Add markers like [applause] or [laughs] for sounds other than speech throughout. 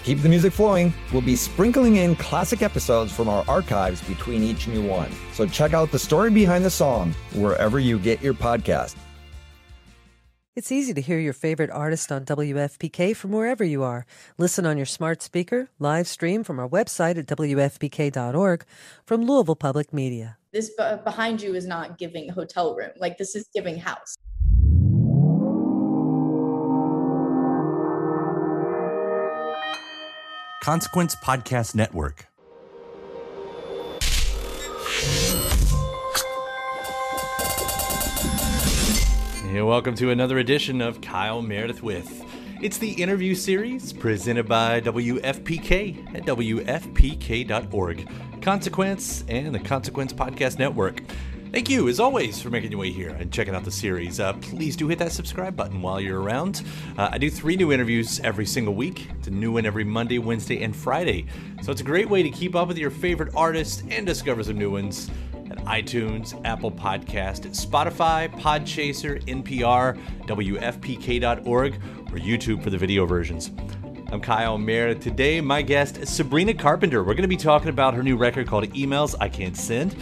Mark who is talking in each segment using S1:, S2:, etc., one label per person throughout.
S1: To keep the music flowing, we'll be sprinkling in classic episodes from our archives between each new one. So check out the story behind the song wherever you get your podcast.
S2: It's easy to hear your favorite artist on WFPK from wherever you are. Listen on your smart speaker, live stream from our website at WFPK.org from Louisville Public Media.
S3: This behind you is not giving hotel room. Like this is giving house.
S4: Consequence Podcast Network. And welcome to another edition of Kyle Meredith with. It's the interview series presented by WFPK at WFPK.org, Consequence, and the Consequence Podcast Network. Thank you, as always, for making your way here and checking out the series. Uh, please do hit that subscribe button while you're around. Uh, I do three new interviews every single week. It's a new one every Monday, Wednesday, and Friday. So it's a great way to keep up with your favorite artists and discover some new ones at iTunes, Apple Podcast, Spotify, Podchaser, NPR, WFPK.org, or YouTube for the video versions. I'm Kyle Meredith. Today, my guest is Sabrina Carpenter. We're going to be talking about her new record called Emails I Can't Send.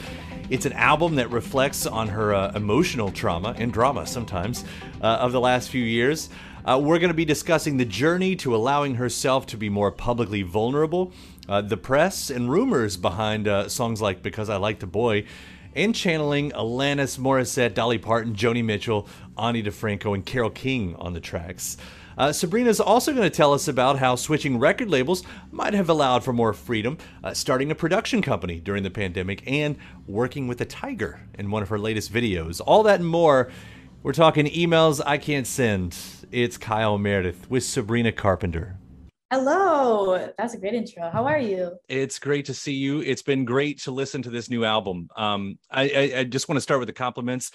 S4: It's an album that reflects on her uh, emotional trauma and drama sometimes uh, of the last few years. Uh, we're going to be discussing the journey to allowing herself to be more publicly vulnerable, uh, the press and rumors behind uh, songs like Because I Like the Boy, and channeling Alanis Morissette, Dolly Parton, Joni Mitchell, Ani DiFranco, and Carole King on the tracks. Uh, Sabrina's also going to tell us about how switching record labels might have allowed for more freedom, uh, starting a production company during the pandemic, and working with a tiger in one of her latest videos. All that and more. We're talking emails I can't send. It's Kyle Meredith with Sabrina Carpenter.
S3: Hello. That's a great intro. How are you?
S4: It's great to see you. It's been great to listen to this new album. Um, I, I, I just want to start with the compliments.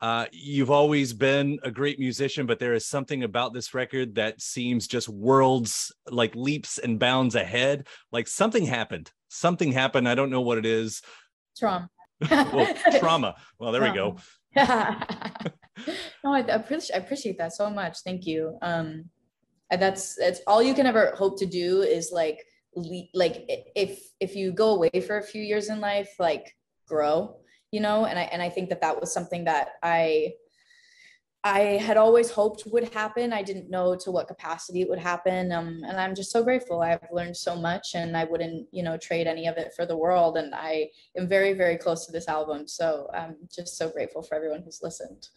S4: Uh, you've always been a great musician, but there is something about this record that seems just worlds like leaps and bounds ahead. Like something happened. Something happened. I don't know what it is.
S3: Trauma. [laughs]
S4: well, trauma. Well, there
S3: Trauma.
S4: we go. [laughs]
S3: no, I appreciate I appreciate that so much. Thank you. Um, that's that's all you can ever hope to do is like le- like if if you go away for a few years in life, like grow, you know. And I and I think that that was something that I I had always hoped would happen. I didn't know to what capacity it would happen. Um, and I'm just so grateful. I've learned so much and I wouldn't, you know, trade any of it for the world. And I am very, very close to this album. So I'm just so grateful for everyone who's listened.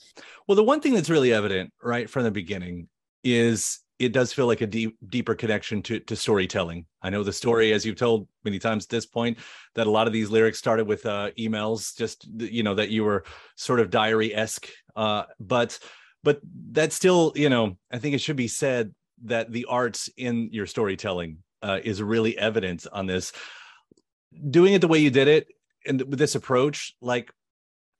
S4: Well, the one thing that's really evident right from the beginning is it does feel like a deep, deeper connection to, to storytelling. I know the story, as you've told many times at this point, that a lot of these lyrics started with uh, emails, just you know that you were sort of diary esque. Uh, but but that still, you know, I think it should be said that the arts in your storytelling uh, is really evident on this. Doing it the way you did it and with this approach, like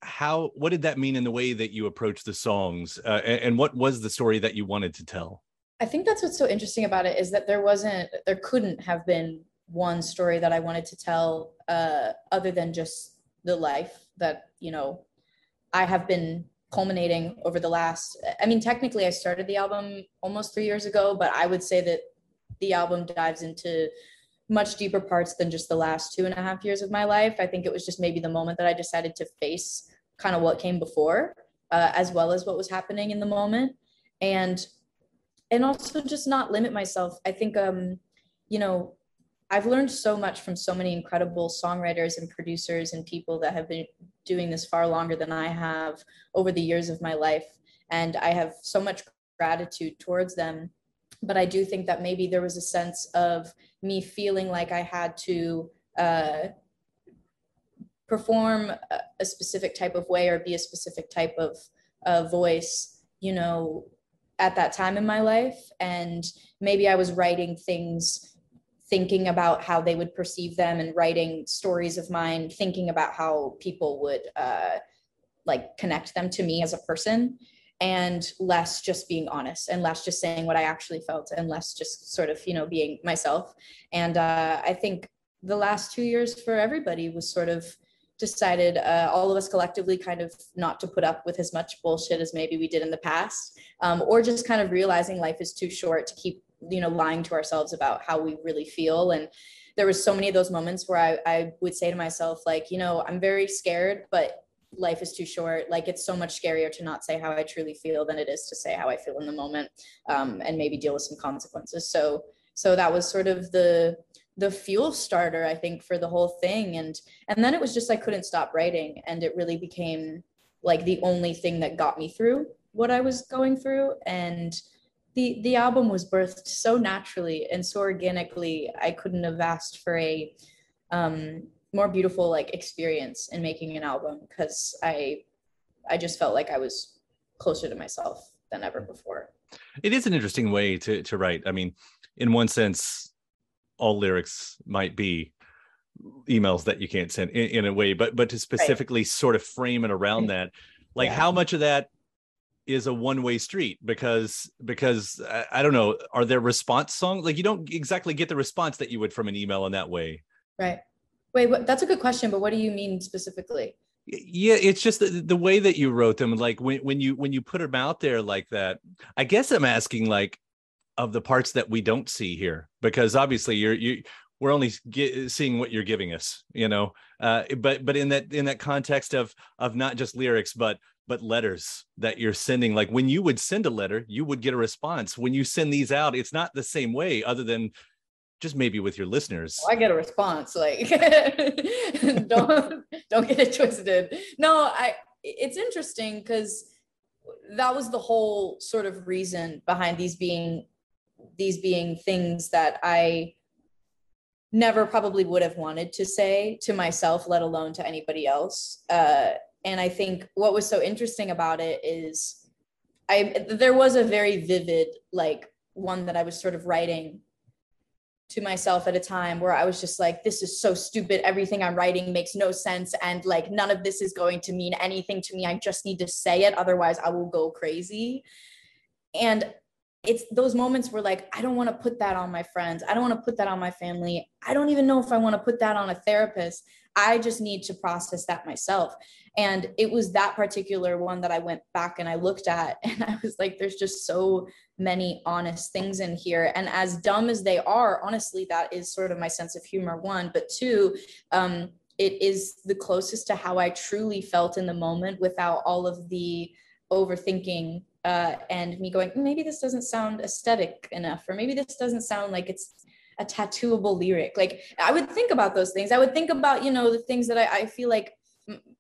S4: how what did that mean in the way that you approached the songs uh, and, and what was the story that you wanted to tell
S3: I think that's what's so interesting about it is that there wasn't, there couldn't have been one story that I wanted to tell uh, other than just the life that, you know, I have been culminating over the last, I mean, technically I started the album almost three years ago, but I would say that the album dives into much deeper parts than just the last two and a half years of my life. I think it was just maybe the moment that I decided to face kind of what came before, uh, as well as what was happening in the moment. And and also just not limit myself. I think, um, you know, I've learned so much from so many incredible songwriters and producers and people that have been doing this far longer than I have over the years of my life. And I have so much gratitude towards them. But I do think that maybe there was a sense of me feeling like I had to uh, perform a, specific type of way or be a specific type of uh, voice, you know, at that time in my life. And maybe I was writing things thinking about how they would perceive them and writing stories of mine thinking about how people would uh, like connect them to me as a person and less just being honest and less just saying what I actually felt and less just sort of, you know, being myself. And uh, I think the last two years for everybody was sort of decided, uh, all of us collectively, kind of not to put up with as much bullshit as maybe we did in the past, um, or just kind of realizing life is too short to keep, you know, lying to ourselves about how we really feel. And there was so many of those moments where I, I would say to myself, like, you know, I'm very scared, but life is too short. Like it's so much scarier to not say how I truly feel than it is to say how I feel in the moment, um, and maybe deal with some consequences. So, so that was sort of the the fuel starter, I think, for the whole thing. And and then it was just I couldn't stop writing, and it really became like the only thing that got me through what I was going through. And the the album was birthed so naturally and so organically. I couldn't have asked for a um, more beautiful like experience in making an album because I I just felt like I was closer to myself than ever before.
S4: It is an interesting way to to write. I mean, in one sense, all lyrics might be emails that you can't send in, in a way, but but to specifically right. sort of frame it around mm. that, like yeah. how much of that is a one-way street because because I, I don't know, are there response songs like you don't exactly get the response that you would from an email in that way.
S3: Right. Wait, what, that's a good question, but what do you mean specifically?
S4: Yeah, it's just the, the way that you wrote them. Like when, when you when you put them out there like that, I guess I'm asking like of the parts that we don't see here because obviously you're you we're only get, seeing what you're giving us, you know. Uh, but but in that in that context of of not just lyrics, but but letters that you're sending. Like when you would send a letter, you would get a response. When you send these out, it's not the same way, other than just maybe with your listeners
S3: i get a response like [laughs] don't [laughs] don't get it twisted no i it's interesting because that was the whole sort of reason behind these being these being things that i never probably would have wanted to say to myself let alone to anybody else uh, and i think what was so interesting about it is i there was a very vivid like one that i was sort of writing to myself at a time where I was just like, this is so stupid. Everything I'm writing makes no sense. And like, none of this is going to mean anything to me. I just need to say it. Otherwise, I will go crazy. And it's those moments where like, I don't want to put that on my friends. I don't want to put that on my family. I don't even know if I want to put that on a therapist. I just need to process that myself. And it was that particular one that I went back and I looked at, [laughs] and I was like, there's just so many honest things in here. And as dumb as they are, honestly, that is sort of my sense of humor, one. But two, um, it is the closest to how I truly felt in the moment without all of the overthinking uh, and me going, maybe this doesn't sound aesthetic enough, or maybe this doesn't sound like it's a tattooable lyric. Like I would think about those things. I would think about, you know, the things that I, I feel like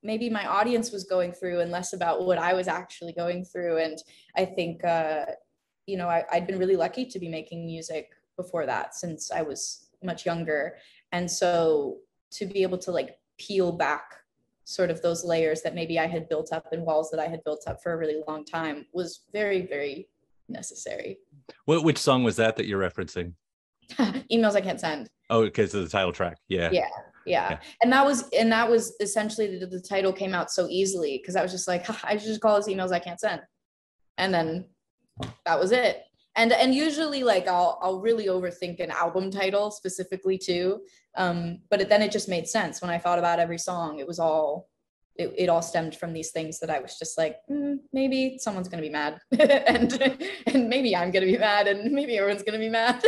S3: maybe my audience was going through and less about what I was actually going through. And I think, uh, you know, I, I'd been really lucky to be making music before that since I was much younger. And so to be able to like peel back sort of those layers that maybe I had built up and walls that I had built up for a really long time was very, very necessary.
S4: What, which song was that that you're referencing? [laughs]
S3: emails I can't send.
S4: Oh, because of the title track. Yeah.
S3: yeah. Yeah. Yeah. And that was and that was essentially the, the title came out so easily because I was just like, I should just call this emails I can't send. And then that was it. And and usually like I'll I'll really overthink an album title specifically too. Um, but it, then it just made sense when I thought about every song. It was all it, it all stemmed from these things that I was just like, mm, maybe someone's gonna be mad, [laughs] and and maybe I'm gonna be mad, and maybe everyone's gonna be mad.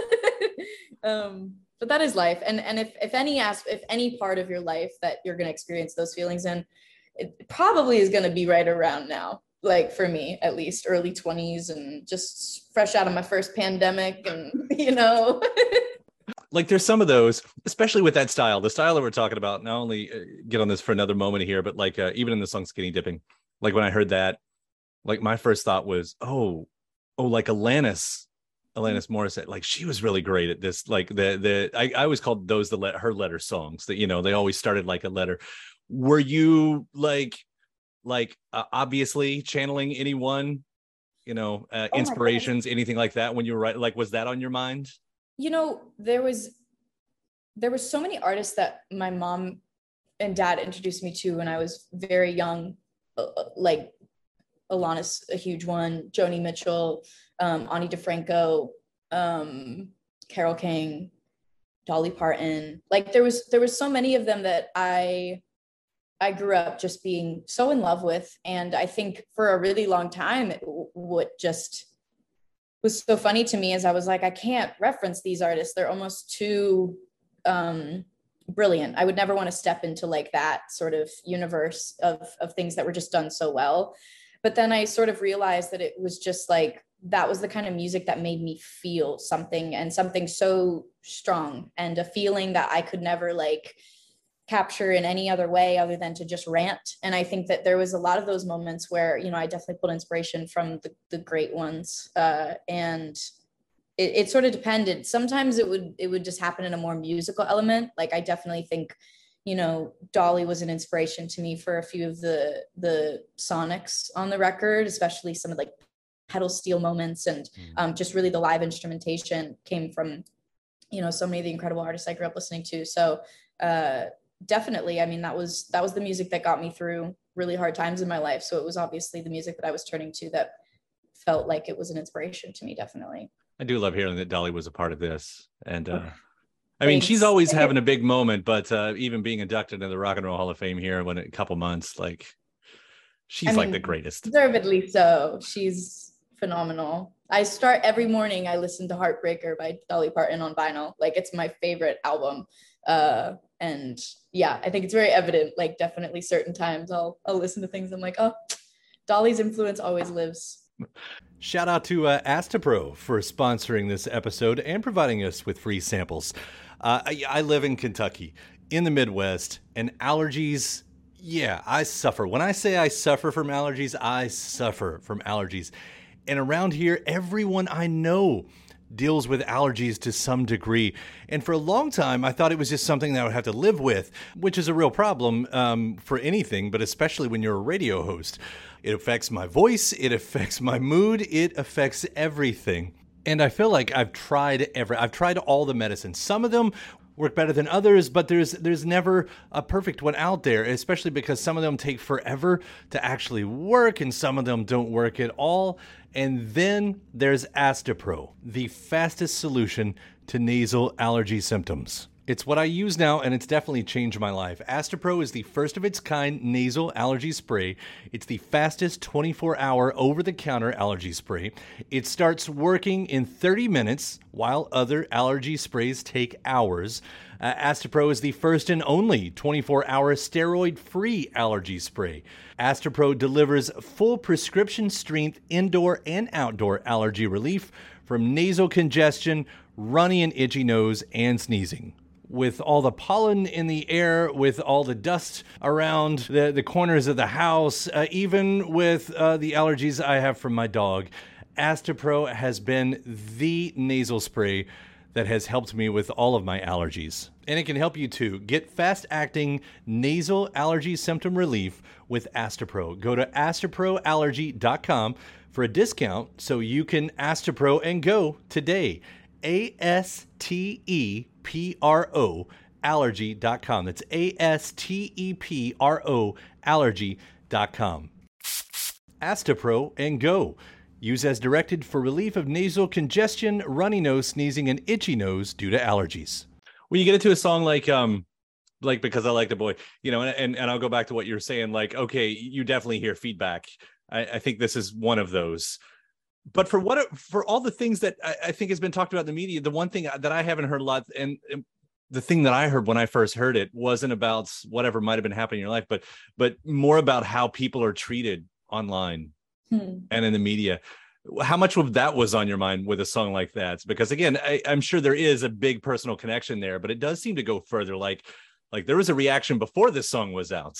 S3: [laughs] um, but that is life, and and if if any as if any part of your life that you're gonna experience those feelings in, it probably is gonna be right around now. Like for me, at least early 20s, and just fresh out of my first pandemic, and [laughs] you know. [laughs]
S4: like there's some of those especially with that style the style that we're talking about not only uh, get on this for another moment here but like uh, even in the song skinny dipping like when i heard that like my first thought was oh oh like alanis alanis morissette like she was really great at this like the the i, I always called those the let her letter songs that you know they always started like a letter were you like like uh, obviously channeling anyone you know uh, oh inspirations anything like that when you were writing like was that on your mind
S3: you know there was there were so many artists that my mom and dad introduced me to when i was very young uh, uh, like Alanis a huge one, Joni Mitchell, um, Ani DiFranco, um, Carole King, Dolly Parton. Like there was there was so many of them that I I grew up just being so in love with, and I think for a really long time, what just was so funny to me is I was like, I can't reference these artists. They're almost too um, brilliant. I would never want to step into like that sort of universe of of things that were just done so well. But then I sort of realized that it was just like that was the kind of music that made me feel something and something so strong and a feeling that I could never like capture in any other way other than to just rant. And I think that there was a lot of those moments where, you know, I definitely pulled inspiration from the, the great ones. Uh, and it, it sort of depended. Sometimes it would, it would just happen in a more musical element. Like I definitely think, you know, Dolly was an inspiration to me for a few of the, the sonics on the record, especially some of like pedal steel moments and mm. um, just really the live instrumentation came from you know so many of the incredible artists i grew up listening to so uh, definitely i mean that was that was the music that got me through really hard times in my life so it was obviously the music that i was turning to that felt like it was an inspiration to me definitely
S4: i do love hearing that dolly was a part of this and uh [laughs] I mean, she's always having a big moment, but uh, even being inducted into the Rock and Roll Hall of Fame here in a couple months, like she's I mean, like the greatest.
S3: Deservedly so. She's phenomenal. I start every morning. I listen to Heartbreaker by Dolly Parton on vinyl. Like it's my favorite album. Uh, and yeah, I think it's very evident. Like definitely certain times I'll I'll listen to things. I'm like, oh, Dolly's influence always lives.
S4: Shout out to uh, Astepro for sponsoring this episode and providing us with free samples. Uh, I, I live in Kentucky, in the Midwest, and allergies yeah, I suffer. When I say I suffer from allergies, I suffer from allergies. And around here, everyone I know deals with allergies to some degree. And for a long time, I thought it was just something that I would have to live with, which is a real problem um, for anything, but especially when you're a radio host. It affects my voice, it affects my mood, it affects everything. And I feel like I've tried every I've tried all the medicines. Some of them work better than others, but there's there's never a perfect one out there, especially because some of them take forever to actually work and some of them don't work at all. And then there's Astepro, the fastest solution to nasal allergy symptoms. It's what I use now, and it's definitely changed my life. Astepro is the first of its kind nasal allergy spray. It's the fastest 24 hour over the counter allergy spray. It starts working in 30 minutes, while other allergy sprays take hours. Uh, Astepro is the first and only 24 hour steroid free allergy spray. Astepro delivers full prescription strength indoor and outdoor allergy relief from nasal congestion, runny and itchy nose, and sneezing with all the pollen in the air, with all the dust around the, the corners of the house, uh, even with uh, the allergies I have from my dog. Astapro has been the nasal spray that has helped me with all of my allergies. And it can help you too. Get fast acting nasal allergy symptom relief with Astepro. Go to asteproallergy.com for a discount so you can Astepro and go today. A S T E P R O allergy.com. That's A S T E P R O allergy.com. Astepro and go. Use as directed for relief of nasal congestion, runny nose, sneezing, and itchy nose due to allergies. When you get into a song like um like because I like the boy, you know, and, and, and I'll go back to what you're saying, like, okay, you definitely hear feedback. I, I think this is one of those but for what for all the things that I, I, think has been talked about in the media, the one thing that I haven't heard a lot, and, and, the thing that I heard when I first heard it wasn't about whatever might have been happening in your life, but but more about how people are treated online hmm. and in the media. How much of that was on your mind with a song like that? Because again, I, I'm sure there is a big personal connection there, but it does seem to go further. Like like there was a reaction before this song was out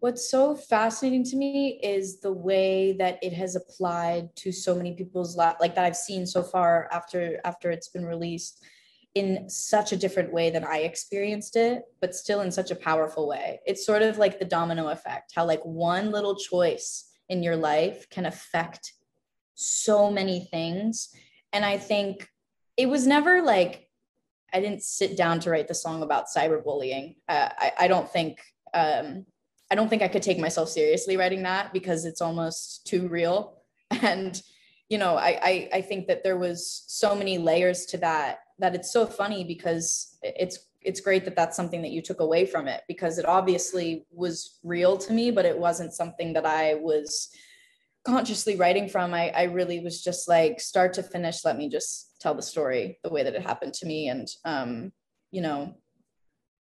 S3: what's so fascinating to me is the way that it has applied to so many people's life like that i've seen so far after after it's been released in such a different way than i experienced it but still in such a powerful way it's sort of like the domino effect how like one little choice in your life can affect so many things and i think it was never like i didn't sit down to write the song about cyberbullying uh, I, I don't think um, I don't think I could take myself seriously writing that because it's almost too real. [laughs] And, you know, I, I, I think that there was so many layers to that that it's so funny because it's it's great that that's something that you took away from it because it obviously was real to me, but it wasn't something that I was consciously writing from. I, I really was just like start to finish, let me just tell the story the way that it happened to me. And um, you know,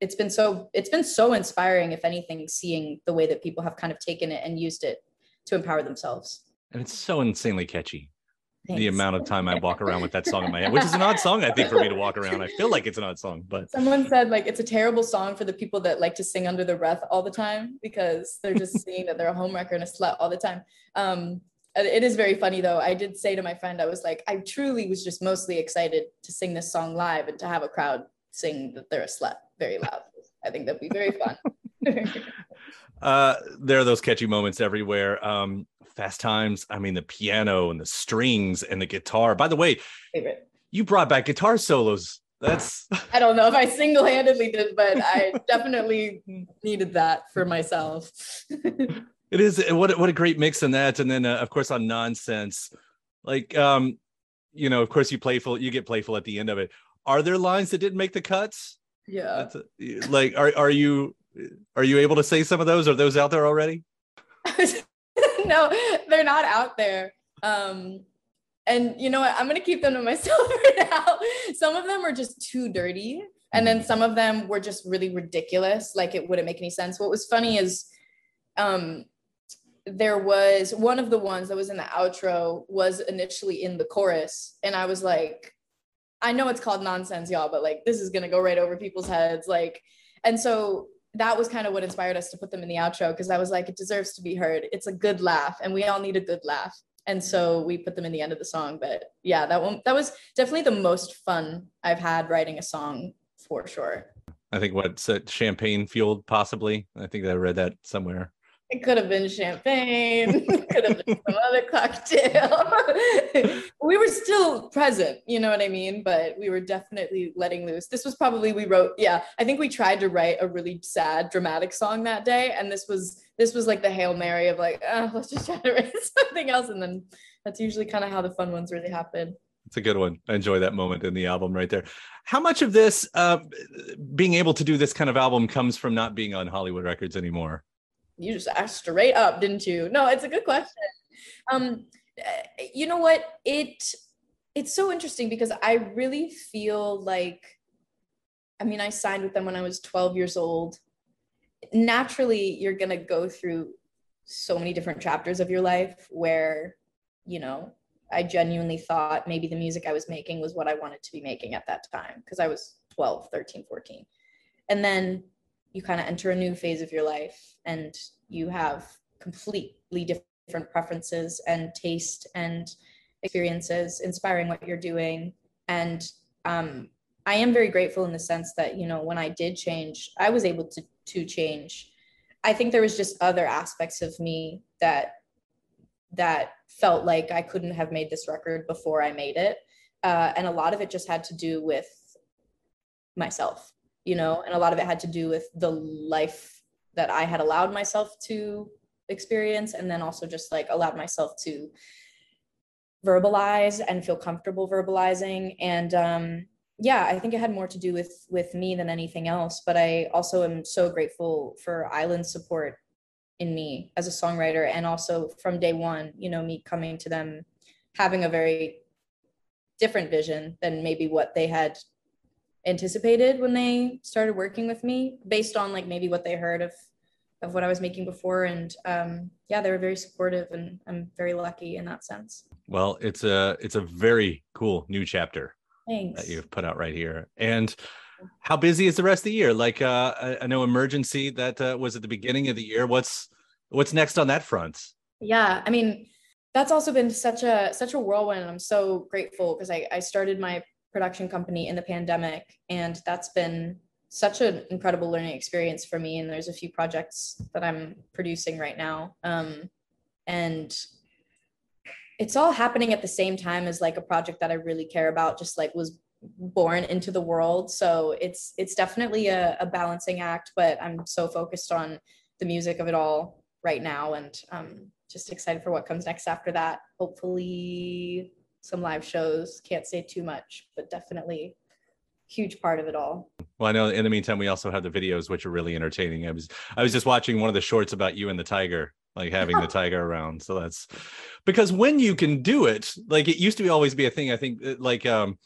S3: it's been so it's been so inspiring, if anything, seeing the way that people have kind of taken it and used it to empower themselves.
S4: And it's so insanely catchy.
S3: Thanks.
S4: The amount of time I walk around with that song in my head, which is an odd song, I think, for me to walk around. I feel like it's an odd song, but
S3: Someone said like it's a terrible song for the people that like to sing under their breath all the time because they're just [laughs] seeing that they're a homewrecker and a slut all the time. Um, it is very funny though. I did say to my friend, I was like, I truly was just mostly excited to sing this song live and to have a crowd sing that they're a slut very loud. I think that'd be very fun. [laughs]
S4: uh there are those catchy moments everywhere. Um Fast Times, I mean the piano and the strings and the guitar. By the way,
S3: Favorite.
S4: you brought back guitar solos. That's [laughs]
S3: I don't know if I single-handedly did, but I [laughs] definitely needed that for myself. [laughs]
S4: it is what a- what a great mix in that and then uh, of course on nonsense like um you know of course you playful you get playful at the end of it are there lines that didn't make the cuts
S3: yeah.
S4: A, like are are you are you able to say some of those are those out there already [laughs]
S3: no, they're not out there. Um, and you know what? I'm gonna keep them to [laughs] myself for now. Some of them are just too dirty, and then some of them were just really ridiculous. Like it wouldn't make any sense. What was funny is, um, there was one of the ones that was in the outro was initially in the chorus, and I was like, I know it's called nonsense, y'all, but like this is gonna go right over people's heads. Like, and so that was kind of what inspired us to put them in the outro because I was like, it deserves to be heard. It's a good laugh, and we all need a good laugh. And so we put them in the end of the song. But yeah, that one that was definitely the most fun I've had writing a song for sure.
S4: i think what's champagne fueled possibly i think i read that somewhere
S3: It could have been champagne, [laughs] could have been some other cocktail. [laughs] we were still present, you know what I mean? But we were definitely letting loose. This was probably we wrote, yeah. I think we tried to write a really sad, dramatic song that day, and this was this was like the hail mary of like, uh, let's just try to write [laughs] something else, and then that's usually kind of how the fun ones really happen.
S4: it's a good one i enjoy that moment in the album right there how much of this uh being able to do this kind of album comes from not being on hollywood records anymore
S3: you just asked straight up, didn't you? No, it's a good question. Um, uh, you know what? It it's so interesting because I really feel like, I mean, I signed with them when I was 12 years old. Naturally, you're gonna go through so many different chapters of your life where, you know, I genuinely thought maybe the music I was making was what I wanted to be making at that time because I was 12, 13, 14. And then you kind of enter a new phase of your life and you have completely different preferences and taste and experiences inspiring what you're doing. And um, i am very grateful in the sense that you know when i did change i was able to to change. I think there was just other aspects of me that that felt like i couldn't have made this record before i made it. Uh, and a lot of it just had to do with myself you know and a lot of it had to do with the life that i had allowed myself to experience and then also just like allowed myself to verbalize and feel comfortable verbalizing. And um yeah i think it had more to do with with me than anything else but i also am so grateful for island's support in me as a songwriter and also from day one you know me coming to them having a very different vision than maybe what they had anticipated when they started working with me based on like maybe what they heard of of what I was making before. And um yeah they were very supportive and I'm very lucky in that sense.
S4: well it's a it's a very cool new chapter
S3: Thanks.
S4: that you've put out right here. And how busy is the rest of the year? Like uh i, I know emergency that uh, was at the beginning of the year. What's what's next on that front?
S3: Yeah i mean that's also been such a such a whirlwind. I'm so grateful because I, I started my production company in the pandemic and that's been such an incredible learning experience for me and there's a few projects that i'm producing right now um, and it's all happening at the same time as like a project that i really care about just like was born into the world so it's it's definitely a, a balancing act but i'm so focused on the music of it all right now, and um, just excited for what comes next after that. Hopefully, some live shows. Can't say too much, but definitely huge part of it all.
S4: Well, I know in the meantime we also have the videos which are really entertaining. I was I was just watching one of the shorts about you and the tiger, like having the [laughs] tiger around. So that's because when you can do it, like it used to be always be a thing. I think uh, like um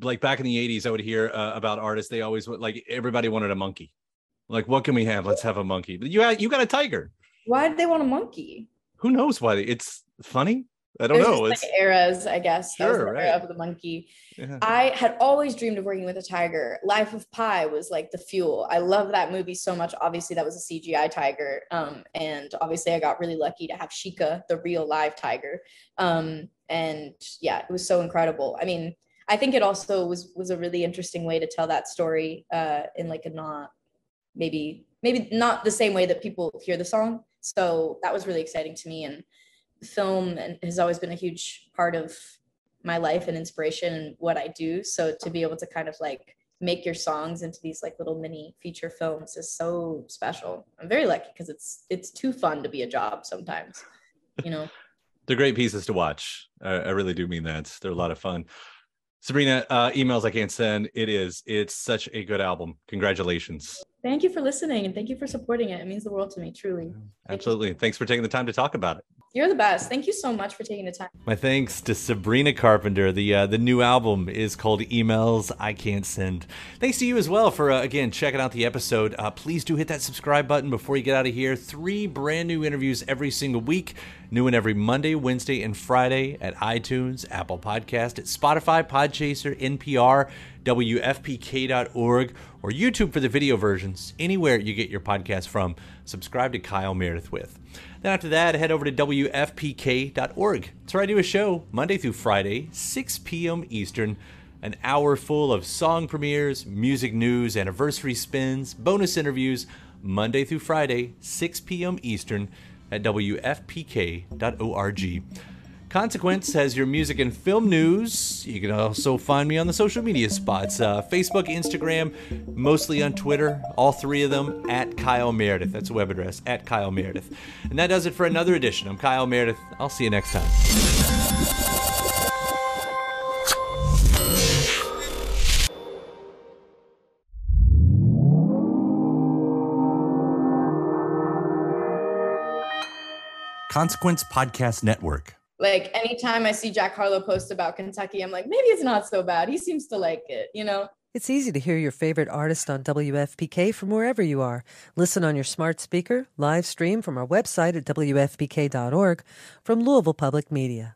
S4: like back in the 80s I would hear uh, about artists they always would like everybody wanted a monkey. Like what can we have? Let's have a monkey. But you you got a tiger.
S3: Why did they want a monkey?
S4: Who knows why? It's funny. I don't
S3: There's
S4: know. It's
S3: like eras, I guess.
S4: Sure,
S3: the
S4: right.
S3: era of the monkey.
S4: yeah.
S3: I had always dreamed of working with a tiger. Life of Pi was like the fuel. I love that movie so much. Obviously, that was a CGI tiger. Um, and obviously, I got really lucky to have Shika, the real live tiger. Um, and yeah, it was so incredible. I mean, I think it also was was a really interesting way to tell that story uh, in like a not maybe maybe not the same way that people hear the song. So that was really exciting to me. And film has always been a huge part of my life and inspiration and what I do. So to be able to kind of like make your songs into these like little mini feature films is so special. I'm very lucky because it's it's too fun to be a job sometimes. You know. [laughs]
S4: They're great pieces to watch. I, I really do mean that. They're a lot of fun. Sabrina, uh, emails I can't send. It is. It's such a good album. Congratulations.
S3: Thank you for listening and thank you for supporting it. It means the world to me, truly. Thank.
S4: Absolutely. Thanks for taking the time to talk about it.
S3: You're the best. Thank you so much for taking the time.
S4: My thanks to Sabrina Carpenter. The uh, the new album is called Emails I Can't Send. Thanks to you as well for uh, again checking out the episode. Uh, please do hit that subscribe button before you get out of here. Three brand new interviews every single week, new and every Monday, Wednesday, and Friday at iTunes, Apple Podcast, at Spotify, Podchaser, NPR, WFPK.org, or YouTube for the video versions. Anywhere you get your podcast from, subscribe to Kyle Meredith with. Then after that, head over to WFPK.org. That's where I do a show Monday through Friday, 6 p.m. Eastern. An hour full of song premieres, music news, anniversary spins, bonus interviews, Monday through Friday, 6 p.m. Eastern at WFPK.org. Consequence has your music and film news. You can also find me on the social media spots uh, Facebook, Instagram, mostly on Twitter, all three of them at Kyle Meredith. That's a web address, at Kyle Meredith. And that does it for another edition. I'm Kyle Meredith. I'll see you next time. Consequence Podcast Network.
S3: Like anytime I see Jack Harlow post about Kentucky, I'm like, maybe it's not so bad. He seems to like it, you know?
S2: It's easy to hear your favorite artist on WFPK from wherever you are. Listen on your smart speaker, live stream from our website at WFPK.org from Louisville Public Media.